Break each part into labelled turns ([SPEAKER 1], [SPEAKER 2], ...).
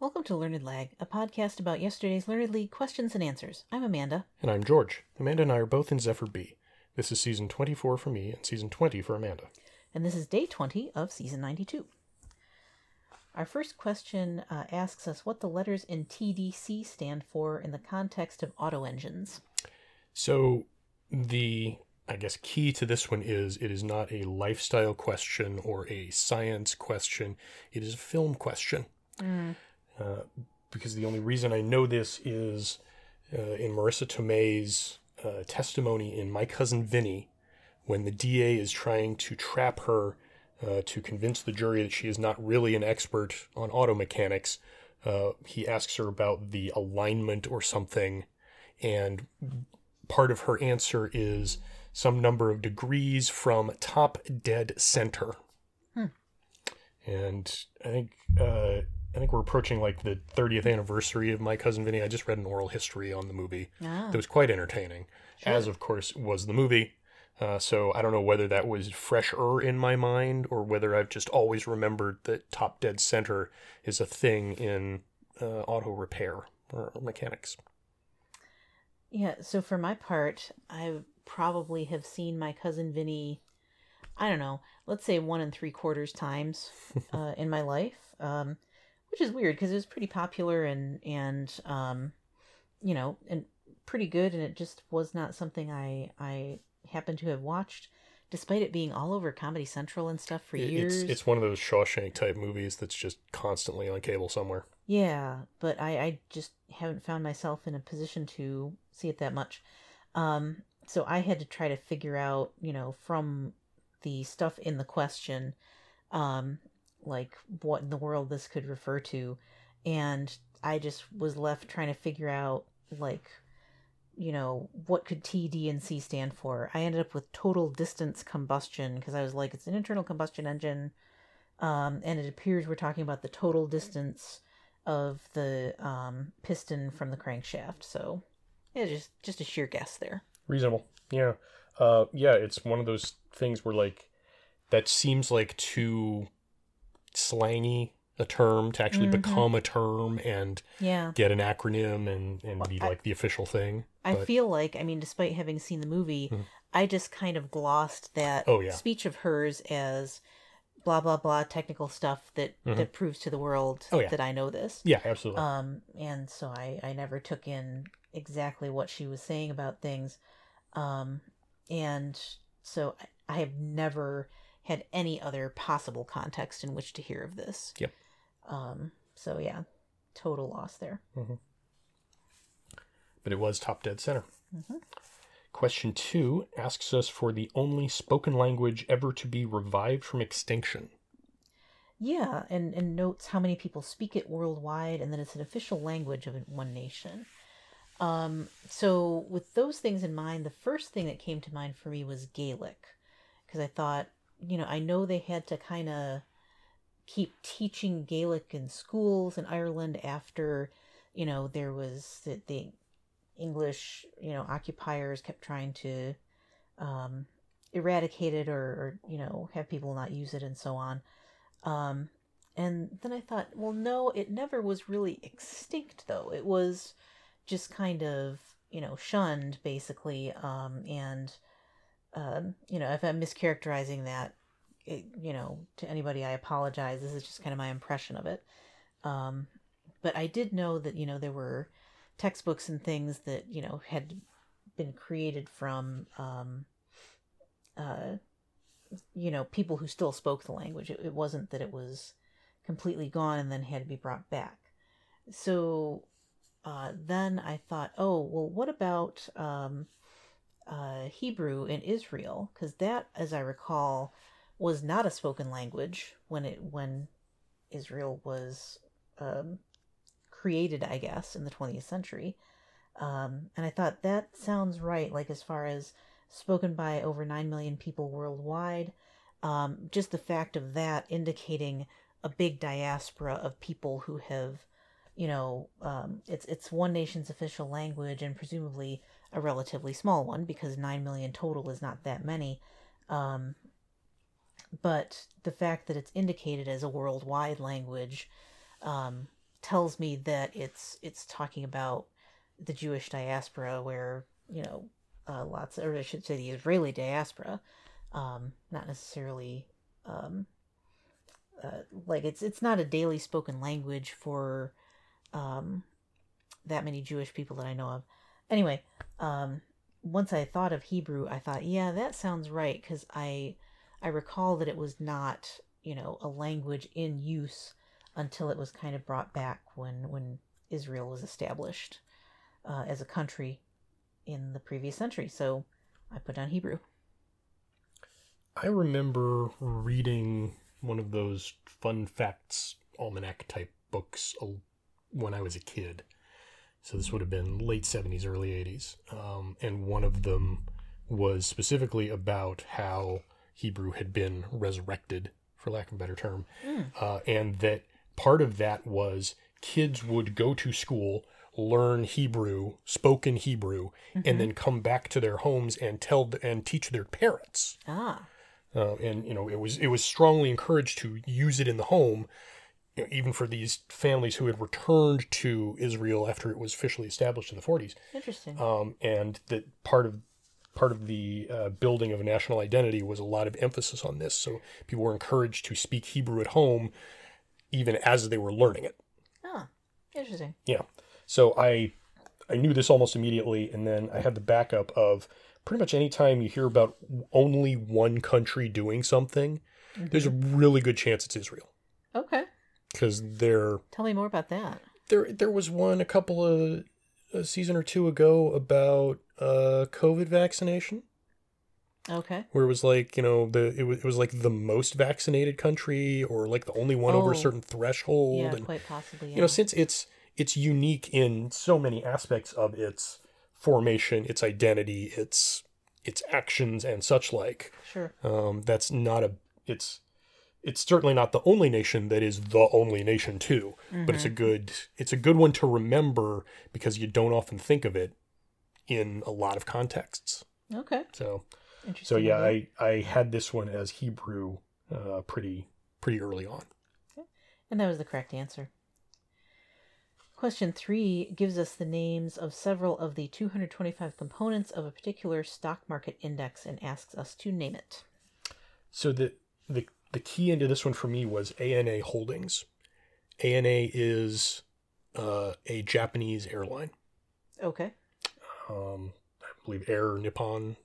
[SPEAKER 1] Welcome to Learned Lag, a podcast about yesterday's Learned League questions and answers. I'm Amanda.
[SPEAKER 2] And I'm George. Amanda and I are both in Zephyr B. This is season 24 for me and season 20 for Amanda.
[SPEAKER 1] And this is day 20 of season 92. Our first question uh, asks us what the letters in TDC stand for in the context of auto engines.
[SPEAKER 2] So, the, I guess, key to this one is it is not a lifestyle question or a science question, it is a film question. Uh, because the only reason I know this is uh, in Marisa Tomei's uh, testimony in My Cousin Vinny, when the DA is trying to trap her uh, to convince the jury that she is not really an expert on auto mechanics. Uh, he asks her about the alignment or something, and part of her answer is some number of degrees from top dead center. And I think uh, I think we're approaching like the 30th anniversary of My Cousin Vinny. I just read an oral history on the movie
[SPEAKER 1] Ah.
[SPEAKER 2] that was quite entertaining, as of course was the movie. Uh, so I don't know whether that was fresher in my mind or whether I've just always remembered that top dead center is a thing in uh, auto repair or mechanics.
[SPEAKER 1] Yeah, so for my part, I probably have seen my cousin Vinny, I don't know, let's say one and three quarters times uh, in my life, um, which is weird because it was pretty popular and and um, you know and pretty good, and it just was not something I I happened to have watched, despite it being all over Comedy Central and stuff for
[SPEAKER 2] It-
[SPEAKER 1] years.
[SPEAKER 2] It's it's one of those Shawshank type movies that's just constantly on cable somewhere.
[SPEAKER 1] Yeah, but I, I just haven't found myself in a position to see it that much. Um, so I had to try to figure out, you know, from the stuff in the question, um, like what in the world this could refer to. And I just was left trying to figure out, like, you know, what could T, D, and C stand for. I ended up with total distance combustion because I was like, it's an internal combustion engine. Um, and it appears we're talking about the total distance of the um, piston from the crankshaft. So yeah, just just a sheer guess there.
[SPEAKER 2] Reasonable. Yeah. Uh, yeah, it's one of those things where like that seems like too slangy a term to actually
[SPEAKER 1] Mhm.
[SPEAKER 2] become a term and
[SPEAKER 1] Yeah,
[SPEAKER 2] get an acronym and, and be
[SPEAKER 1] I-
[SPEAKER 2] like the official thing.
[SPEAKER 1] I
[SPEAKER 2] But-
[SPEAKER 1] feel like I mean, despite having seen the movie,
[SPEAKER 2] Mhm.
[SPEAKER 1] I just kind of glossed that
[SPEAKER 2] Oh, yeah.
[SPEAKER 1] speech of hers as blah blah blah technical stuff that
[SPEAKER 2] Mhm.
[SPEAKER 1] that proves to the world
[SPEAKER 2] Oh, yeah.
[SPEAKER 1] that I know this.
[SPEAKER 2] Yeah, absolutely.
[SPEAKER 1] Um, and so I, I never took in exactly what she was saying about things. Um, and so I, I have never had any other possible context in which to hear of this.
[SPEAKER 2] Yep.
[SPEAKER 1] Um, so yeah, total loss there.
[SPEAKER 2] but it was top dead center.
[SPEAKER 1] Mhm.
[SPEAKER 2] Question two asks us for the only spoken language ever to be revived from extinction.
[SPEAKER 1] Yeah, and, and notes how many people speak it worldwide and that it's an official language of one nation. Um, so, with those things in mind, the first thing that came to mind for me was Gaelic. Because I thought, you know, I know they had to kind of keep teaching Gaelic in schools in Ireland after, you know, there was the, the English, you know, occupiers kept trying to um, eradicate it or, or, you know, have people not use it and so on. Um, and then I thought, well, no, it never was really extinct, though. It was just kind of, you know, shunned, basically. Um, and, um, you know, if I'm mischaracterizing that, it, you know, to anybody, I apologize. This is just kind of my impression of it. Um, but I did know that, you know, there were textbooks and things that, you know, had been created from, um, uh, you know, people who still spoke the language. It, it wasn't that it was completely gone and then had to be brought back. So uh, then I thought, oh, well, what about um, uh, Hebrew in Israel? Because that, as I recall, was not a spoken language when it when Israel was um, created, I guess, in the 20th century. Um, and I thought that sounds right, like as far as spoken by over 9 million people worldwide. Um, just the fact of that indicating a big diaspora of people who have, you know, um, it's it's one nation's official language and presumably a relatively small one because 9 million total is not that many. Um, but the fact that it's indicated as a worldwide language um, tells me that it's it's talking about the Jewish diaspora, where you know uh, lots, or I should say, the Israeli diaspora, um, not necessarily um, uh, like it's it's not a daily spoken language for um, that many Jewish people that I know of. Anyway, um, once I thought of Hebrew, I thought, yeah, that sounds right because I I recall that it was not you know a language in use until it was kind of brought back when when Israel was established uh, as a country in the previous century. So I put down Hebrew.
[SPEAKER 2] I remember reading one of those fun facts almanac type books when I was a kid. So this would have been late 70s, early 80s. Um, and one of them was specifically about how Hebrew had been resurrected, for lack of a better term. Mm. Uh, and that part of that was kids would go to school, learn Hebrew, spoken Hebrew, mm-hmm. and then come back to their homes and tell and teach their parents.
[SPEAKER 1] Ah.
[SPEAKER 2] Uh, and you know it was it was strongly encouraged to use it in the home, even for these families who had returned to Israel after it was officially established in the 40s.
[SPEAKER 1] Interesting.
[SPEAKER 2] Um, and that part of part of the uh, building of a national identity was a lot of emphasis on this. So people were encouraged to speak Hebrew at home, even as they were learning it.
[SPEAKER 1] Oh, interesting.
[SPEAKER 2] Yeah. So I I knew this almost immediately, and then I had the backup of pretty much any time you hear about only one country doing something, mm-hmm. there's a really good chance it's Israel.
[SPEAKER 1] Okay.
[SPEAKER 2] Because they're.
[SPEAKER 1] Tell me more about that.
[SPEAKER 2] There, there was one a couple of a season or two ago about uh, COVID vaccination.
[SPEAKER 1] Okay.
[SPEAKER 2] Where it was like you know the it was, it was like the most vaccinated country or like the only one oh. over a oh. certain threshold.
[SPEAKER 1] Yeah, and, quite possibly. Yeah.
[SPEAKER 2] You know, since it's it's unique in so many aspects of its formation, its identity, its its actions and such like.
[SPEAKER 1] Sure.
[SPEAKER 2] Um, that's not a it's it's certainly not the only nation that is the only nation too, mm-hmm. but it's a mm-hmm. good it's a good one to remember because you don't often think of it in a lot of contexts.
[SPEAKER 1] Okay.
[SPEAKER 2] So so yeah, I I had this one as Hebrew uh, pretty pretty early on.
[SPEAKER 1] Okay. And that was the correct answer. Question three gives us the names of several of the 225 components of a particular stock market index and asks us to name it.
[SPEAKER 2] So the the the key into this one for me was ANA Holdings. ANA is uh, a Japanese airline.
[SPEAKER 1] Okay.
[SPEAKER 2] Um, I believe Air Nippon.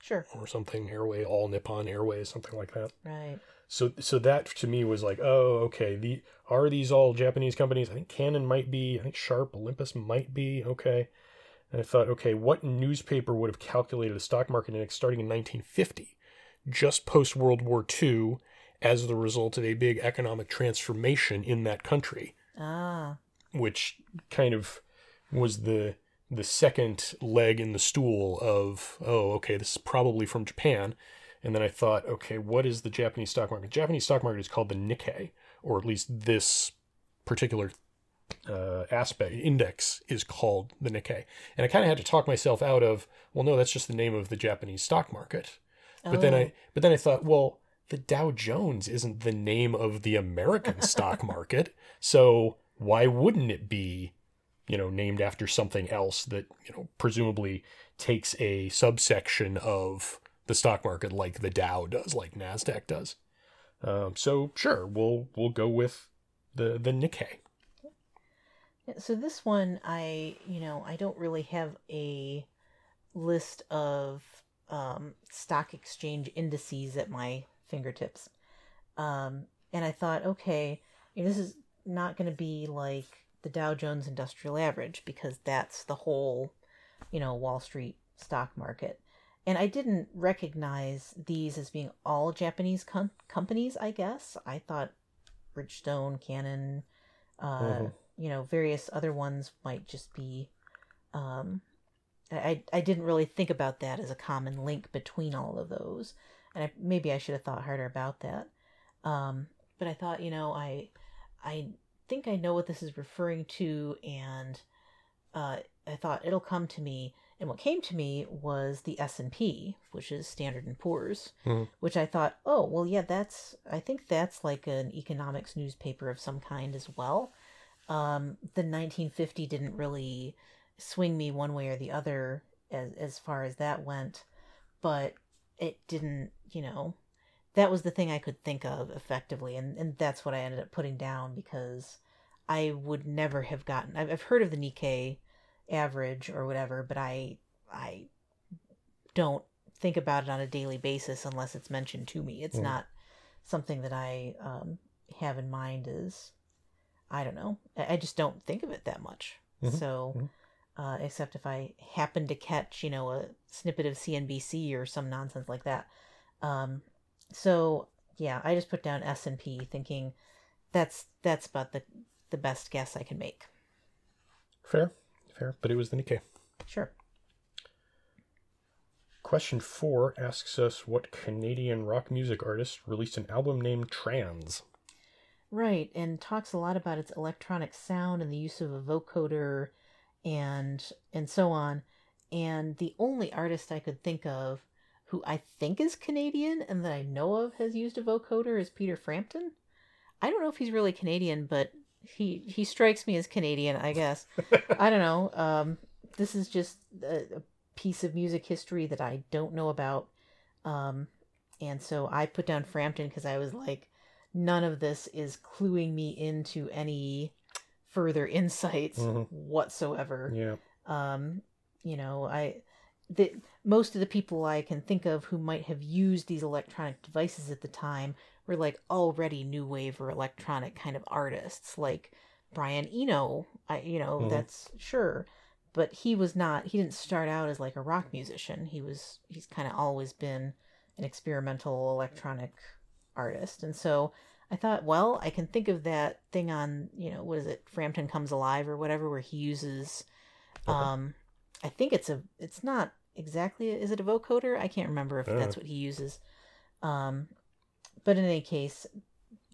[SPEAKER 1] Sure.
[SPEAKER 2] Or something Airway All Nippon Airways something like that.
[SPEAKER 1] Right.
[SPEAKER 2] So so that to me was like, oh, okay. The are these all Japanese companies? I think Canon might be. I think Sharp, Olympus might be. Okay. And I thought, okay, what newspaper would have calculated a stock market index starting in 1950, just post World War II, as the result of a big economic transformation in that country?
[SPEAKER 1] Ah.
[SPEAKER 2] Which kind of was the the second leg in the stool of, oh, okay, this is probably from Japan and then I thought, okay, what is the Japanese stock market? The Japanese stock market is called the Nikkei, or at least this particular uh, aspect index is called the Nikkei. And I kind of had to talk myself out of, well, no, that's just the name of the Japanese stock market. Oh. But then I, oh. but then I thought, well, the Dow Jones isn't the name of the American stock market, so why wouldn't it be, you know, named after something else that you know presumably takes a subsection of the stock market like the Dow does, like Nasdaq does. Um, so sure, we'll we'll go with the the Nikkei.
[SPEAKER 1] So this one, I you know I don't really have a list of um, stock exchange indices at my fingertips, um, and I thought, okay, you know, this is not going to be like the Dow Jones Industrial Average because that's the whole, you know, Wall Street stock market and I didn't recognize these as being all Japanese com- companies. I guess I thought Bridgestone, Canon, uh, mm-hmm. you know, various other ones might just be. Um, I I didn't really think about that as a common link between all of those, and I, maybe I should have thought harder about that. Um, but I thought, you know, I I think I know what this is referring to, and uh, I thought it'll come to me and what came to me was the S&P, which is Standard and Poor's, mm-hmm. which I thought, "Oh, well yeah, that's I think that's like an economics newspaper of some kind as well." Um, the 1950 didn't really swing me one way or the other as as far as that went, but it didn't, you know, that was the thing I could think of effectively, and and that's what I ended up putting down because I would never have gotten. I've, I've heard of the Nikkei average or whatever, but I I don't think about it on a daily basis unless it's mentioned to me. It's
[SPEAKER 2] Mm.
[SPEAKER 1] not something that I um, have in mind as I don't know. I, I just don't think of it that much.
[SPEAKER 2] Mhm.
[SPEAKER 1] So,
[SPEAKER 2] Mhm.
[SPEAKER 1] uh, except if I happen to catch, you know, a snippet of CNBC or some nonsense like that. Um, so yeah, I just put down S and P, thinking that's that's about the the best guess I can make.
[SPEAKER 2] Fair, fair, but it was the Nikkei.
[SPEAKER 1] Sure.
[SPEAKER 2] Question four asks us what Canadian rock music artist released an album named Trans.
[SPEAKER 1] Right, and talks a lot about its electronic sound and the use of a vocoder and and so on. And the only artist I could think of who I think is Canadian and that I know of has used a vocoder is Peter Frampton. I don't know if he's really Canadian, but he he strikes me as Canadian, I guess. I don't know. Um, this is just a, a piece of music history that I don't know about. Um, and so I put down Frampton because I was like, none of this is cluing me into any further insights
[SPEAKER 2] Mhm.
[SPEAKER 1] whatsoever.
[SPEAKER 2] Yeah.
[SPEAKER 1] Um, you know, I the most of the people I can think of who might have used these electronic devices at the time were like already new wave or electronic kind of artists, like Brian Eno. I you know
[SPEAKER 2] Mhm.
[SPEAKER 1] that's sure, but he was not. He didn't start out as like a rock musician. He was. He's kind of always been an experimental electronic artist, and so I thought, well, I can think of that thing on you know what is it, Frampton Comes Alive or whatever, where he uses.
[SPEAKER 2] Okay.
[SPEAKER 1] Um, I think it's a. It's not exactly. Is it a vocoder? I can't remember if
[SPEAKER 2] Uh.
[SPEAKER 1] that's what he uses. Um, but in any case,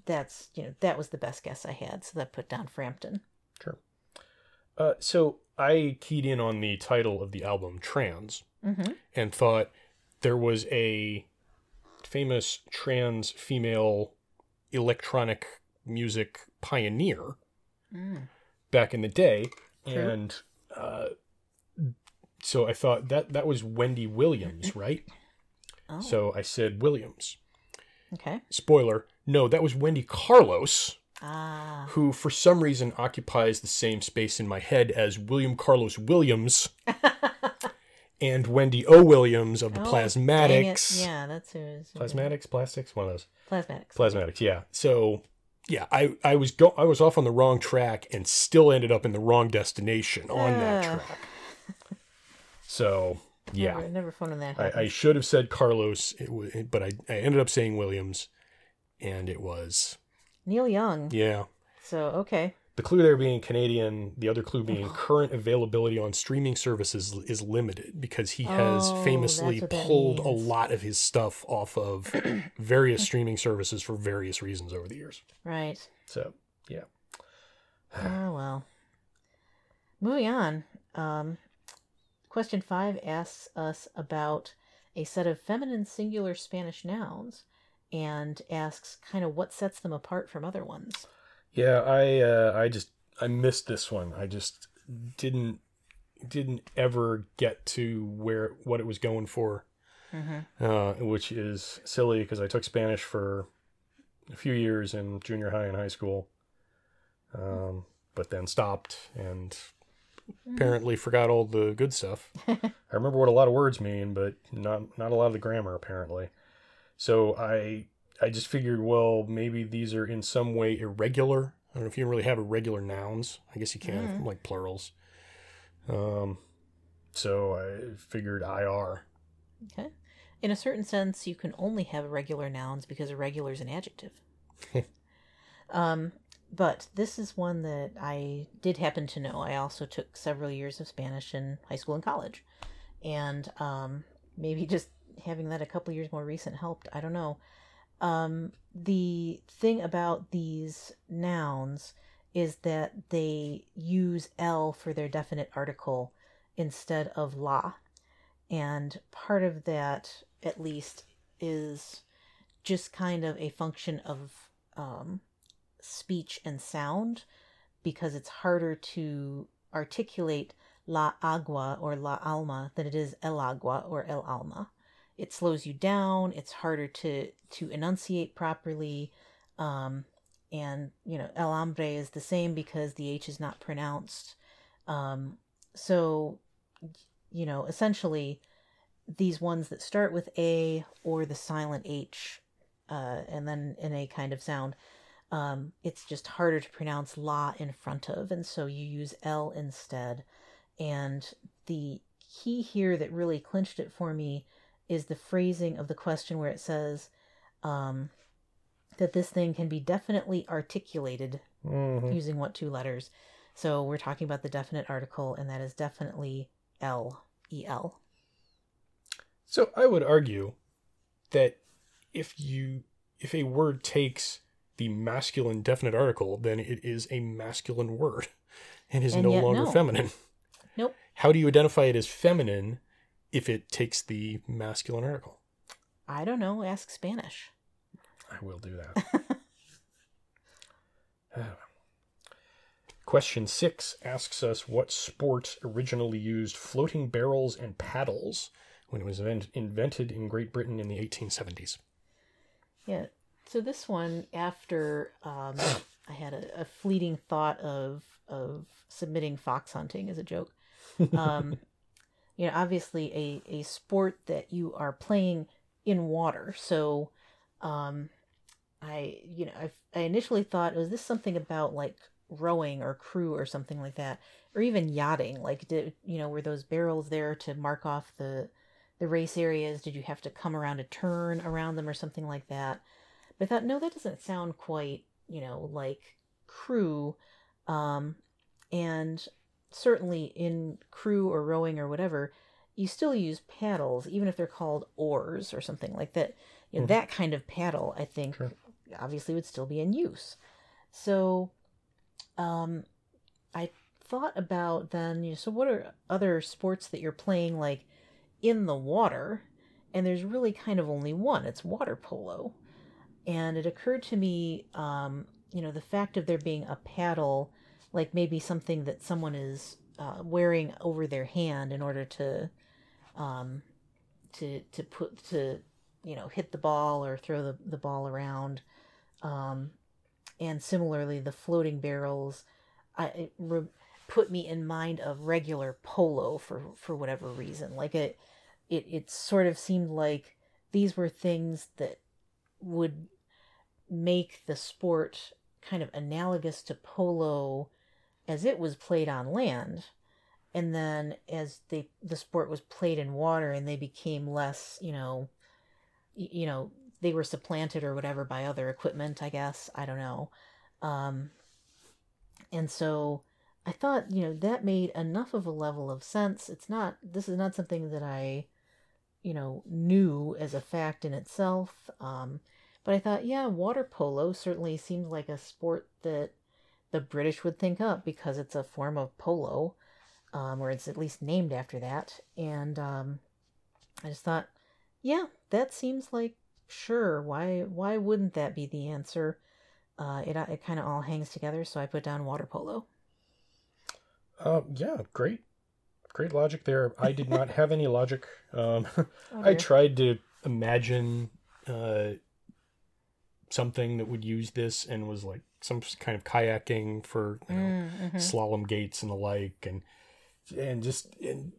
[SPEAKER 1] that's you know that was the best guess I had, so that put down Frampton.
[SPEAKER 2] Sure. Uh, so I keyed in on the title of the album, Trans,
[SPEAKER 1] Mm-hmm.
[SPEAKER 2] and thought there was a famous trans female electronic music pioneer
[SPEAKER 1] Mm.
[SPEAKER 2] back in the day,
[SPEAKER 1] True.
[SPEAKER 2] and uh, so I thought that that was Wendy Williams, right?
[SPEAKER 1] Oh,
[SPEAKER 2] So I said Williams.
[SPEAKER 1] okay.
[SPEAKER 2] Spoiler: No, that was Wendy Carlos,
[SPEAKER 1] Ah,
[SPEAKER 2] who for some reason occupies the same space in my head as William Carlos Williams and Wendy O. Williams of the
[SPEAKER 1] Oh.
[SPEAKER 2] Plasmatics.
[SPEAKER 1] Yeah, that's who it is.
[SPEAKER 2] Plasmatics, plastics, one of those.
[SPEAKER 1] Plasmatics.
[SPEAKER 2] Plasmatics, yeah. So yeah, I, I was go I was off on the wrong track and still ended up in the wrong destination on that
[SPEAKER 1] Ah.
[SPEAKER 2] track. So yeah,
[SPEAKER 1] Never, never fun when that
[SPEAKER 2] I, I should have said Carlos, it but I, I ended up saying Williams, and it was
[SPEAKER 1] Neil Young.
[SPEAKER 2] yeah.
[SPEAKER 1] So okay.
[SPEAKER 2] The clue there being Canadian, the other clue being current availability on streaming services is limited because he has
[SPEAKER 1] Oh,
[SPEAKER 2] famously
[SPEAKER 1] that's what that
[SPEAKER 2] pulled a lot of his stuff off of various streaming services for various reasons over the years.
[SPEAKER 1] Right.
[SPEAKER 2] So, yeah.
[SPEAKER 1] Oh well. Moving on. Um, question five asks us about a set of feminine singular Spanish nouns, and asks kind of what sets them apart from other ones.
[SPEAKER 2] Yeah, I uh, I just I missed this one. I just didn't didn't ever get to where what it was going for,
[SPEAKER 1] Mm-hmm.
[SPEAKER 2] uh, which is silly because I took Spanish for a few years in junior high and high school, um, but then stopped and apparently forgot all the good stuff. I remember what a lot of words mean, but not not a lot of the grammar apparently. So I I just figured, well, maybe these are in some way irregular. I don't know if you really have irregular nouns. I guess you can,
[SPEAKER 1] Mhm.
[SPEAKER 2] like plurals. Um, so I figured IR.
[SPEAKER 1] Okay. In a certain sense, you can only have irregular nouns because irregular is an adjective. um, but this is one that I did happen to know. I also took several years of Spanish in high school and college. And um, maybe just having that a couple years more recent helped. I don't know. Um, the thing about these nouns is that they use L for their definite article instead of la. And part of that, at least, is just kind of a function of um, speech and sound. because it's harder to articulate la agua or la alma than it is el agua or el alma. It slows you down. It's harder to to enunciate properly. Um, and you know, el hambre is the same because the h is not pronounced. Um, so, you know, essentially, these ones that start with a or the silent h, uh, and then in a kind of sound, um, it's just harder to pronounce la in front of, and so you use l instead. And the key here that really clinched it for me is the phrasing of the question where it says um, that this thing can be definitely articulated
[SPEAKER 2] Mhm.
[SPEAKER 1] using what two letters. So we're talking about the definite article, and that is definitely L E L.
[SPEAKER 2] So I would argue that if you if a word takes the masculine definite article, then it is a masculine word and is
[SPEAKER 1] And
[SPEAKER 2] no longer
[SPEAKER 1] no.
[SPEAKER 2] feminine.
[SPEAKER 1] Nope.
[SPEAKER 2] How do you identify it as feminine if it takes the masculine article?
[SPEAKER 1] I don't know. Ask Spanish.
[SPEAKER 2] I will do that. Question six asks us what sport originally used floating barrels and paddles when it was invent- invented in Great Britain in the 1870s.
[SPEAKER 1] Yeah. So this one, after um, I had a, a fleeting thought of of submitting fox hunting as a joke. Um, you know, obviously a a sport that you are playing in water. So, um, I you know I I initially thought was this something about like rowing or crew or something like that, or even yachting? Like, did you know were those barrels there to mark off the the race areas? Did you have to come around a turn around them or something like that? But I thought, no, that doesn't sound quite, you know, like crew. Um, and certainly in crew or rowing or whatever, you still use paddles, even if they're called oars or something like that. You know,
[SPEAKER 2] Mhm.
[SPEAKER 1] that kind of paddle, I think,
[SPEAKER 2] Sure.
[SPEAKER 1] obviously would still be in use. So, um, I thought about then, you know, so what are other sports that you're playing like in the water? And there's really kind of only one. It's water polo. And it occurred to me, um, you know, the fact of there being a paddle, like maybe something that someone is uh, wearing over their hand in order to, um, to to put to, you know, hit the ball or throw the the ball around, um, and similarly the floating barrels, I re- put me in mind of regular polo for for whatever reason. Like it, it it sort of seemed like these were things that would make the sport kind of analogous to polo as it was played on land and then as they the sport was played in water and they became less you know you know they were supplanted or whatever by other equipment i guess i don't know. Um and so i thought you know that made enough of a level of sense. It's not this is not something that i you know knew as a fact in itself. Um but I thought, yeah, water polo certainly seems like a sport that the British would think up because it's a form of polo, um, or it's at least named after that. And um, I just thought, yeah, that seems like sure. Why why wouldn't that be the answer? Uh, it it kind of all hangs together, so I put down water polo.
[SPEAKER 2] Uh, yeah, great, great logic there. I did not have any logic. Um,
[SPEAKER 1] Oh,
[SPEAKER 2] I tried to imagine uh, something that would use this and was like some kind of kayaking for you know,
[SPEAKER 1] Mm, mhm.
[SPEAKER 2] slalom gates and the like, and and just and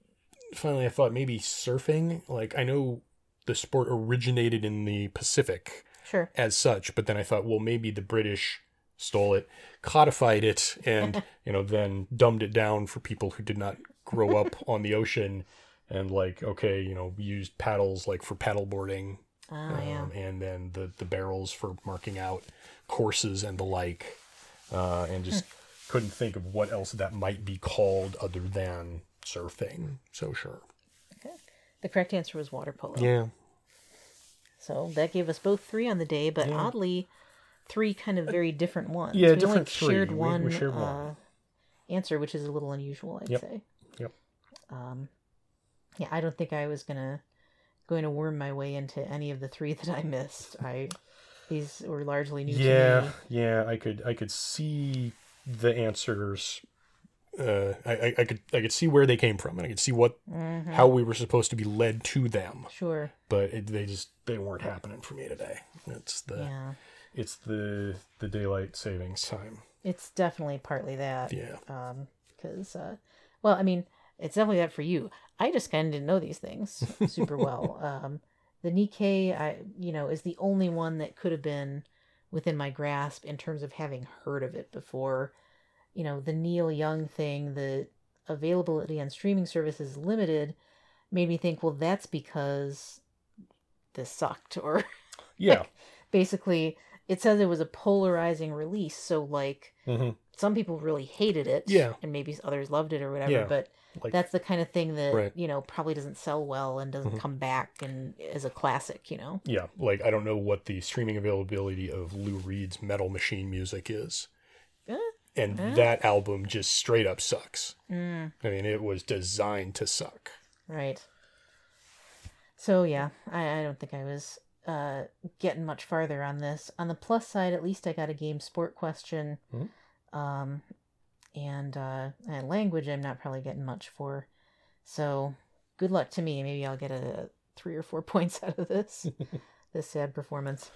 [SPEAKER 2] finally I thought maybe surfing. Like I know the sport originated in the Pacific
[SPEAKER 1] Sure.
[SPEAKER 2] as such, but then I thought, well, maybe the British stole it, codified it, and you know then dumbed it down for people who did not grow up on the ocean, and like okay, you know, used paddles like for paddleboarding,
[SPEAKER 1] Oh yeah.
[SPEAKER 2] um, and then the the barrels for marking out courses and the like, uh, and just couldn't think of what else that might be called other than surfing. So sure, Okay.
[SPEAKER 1] The correct answer was water polo.
[SPEAKER 2] yeah,
[SPEAKER 1] So that gave us both three on the day, but
[SPEAKER 2] Yeah.
[SPEAKER 1] oddly, three kind of very different ones.
[SPEAKER 2] yeah,
[SPEAKER 1] we only
[SPEAKER 2] different three.
[SPEAKER 1] shared
[SPEAKER 2] We- we
[SPEAKER 1] one,
[SPEAKER 2] shared one.
[SPEAKER 1] uh, answer, which is a little unusual, I'd
[SPEAKER 2] Yep.
[SPEAKER 1] say.
[SPEAKER 2] Yep.
[SPEAKER 1] Um, yeah, I don't think I was gonna going to worm my way into any of the three that I missed. I these were largely new to
[SPEAKER 2] yeah,
[SPEAKER 1] me.
[SPEAKER 2] yeah. I could I could see the answers. Uh, I, I, I could I could see where they came from, and I could see what
[SPEAKER 1] Mm-hmm.
[SPEAKER 2] how we were supposed to be led to them,
[SPEAKER 1] Sure.
[SPEAKER 2] but it, they just they weren't happening for me today. It's the
[SPEAKER 1] Yeah.
[SPEAKER 2] it's the the daylight savings time.
[SPEAKER 1] It's definitely partly that.
[SPEAKER 2] Yeah,
[SPEAKER 1] Um, because, uh, well, I mean, it's definitely that for you. I just kind of didn't know these things super well. Um, the Nikkei, I, you know, is the only one that could have been within my grasp in terms of having heard of it before. You know, the Neil Young thing, the availability on streaming services limited, made me think, well, that's because this sucked, or
[SPEAKER 2] yeah,
[SPEAKER 1] basically, it says it was a polarizing release. So, like,
[SPEAKER 2] hmm
[SPEAKER 1] some people really hated it
[SPEAKER 2] Yeah.
[SPEAKER 1] and maybe others loved it or whatever
[SPEAKER 2] Yeah.
[SPEAKER 1] but
[SPEAKER 2] like
[SPEAKER 1] that's the kind of thing that
[SPEAKER 2] Right.
[SPEAKER 1] you know probably doesn't sell well and doesn't
[SPEAKER 2] Mhm.
[SPEAKER 1] come back and as a classic you know
[SPEAKER 2] yeah, like I don't know what the streaming availability of Lou Reed's Metal Machine music is,
[SPEAKER 1] Eh,
[SPEAKER 2] and
[SPEAKER 1] eh.
[SPEAKER 2] that album just straight up sucks.
[SPEAKER 1] mm,
[SPEAKER 2] I mean, it was designed to suck.
[SPEAKER 1] right so yeah I, I don't think i was uh getting much farther on this on the plus side at least i got a game sport question
[SPEAKER 2] Mhm.
[SPEAKER 1] Um and uh and language i'm not probably getting much for so good luck to me maybe i'll get a three or four points out of this this sad performance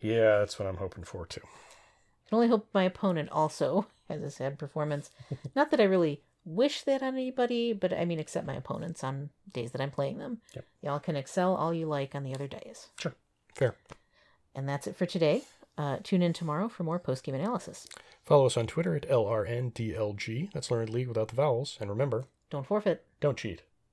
[SPEAKER 2] Yeah, that's what I'm hoping for too.
[SPEAKER 1] I can only hope my opponent also has a sad performance. Not that I really wish that on anybody, but I mean, except my opponents on days that I'm playing them.
[SPEAKER 2] Yep.
[SPEAKER 1] Y'all can excel all you like on the other days.
[SPEAKER 2] Sure, fair.
[SPEAKER 1] And that's it for today. Uh, tune in tomorrow for more post game analysis.
[SPEAKER 2] Follow us on Twitter at LRNDLG. That's Learned League without the vowels. And remember,
[SPEAKER 1] Don't forfeit.
[SPEAKER 2] don't cheat.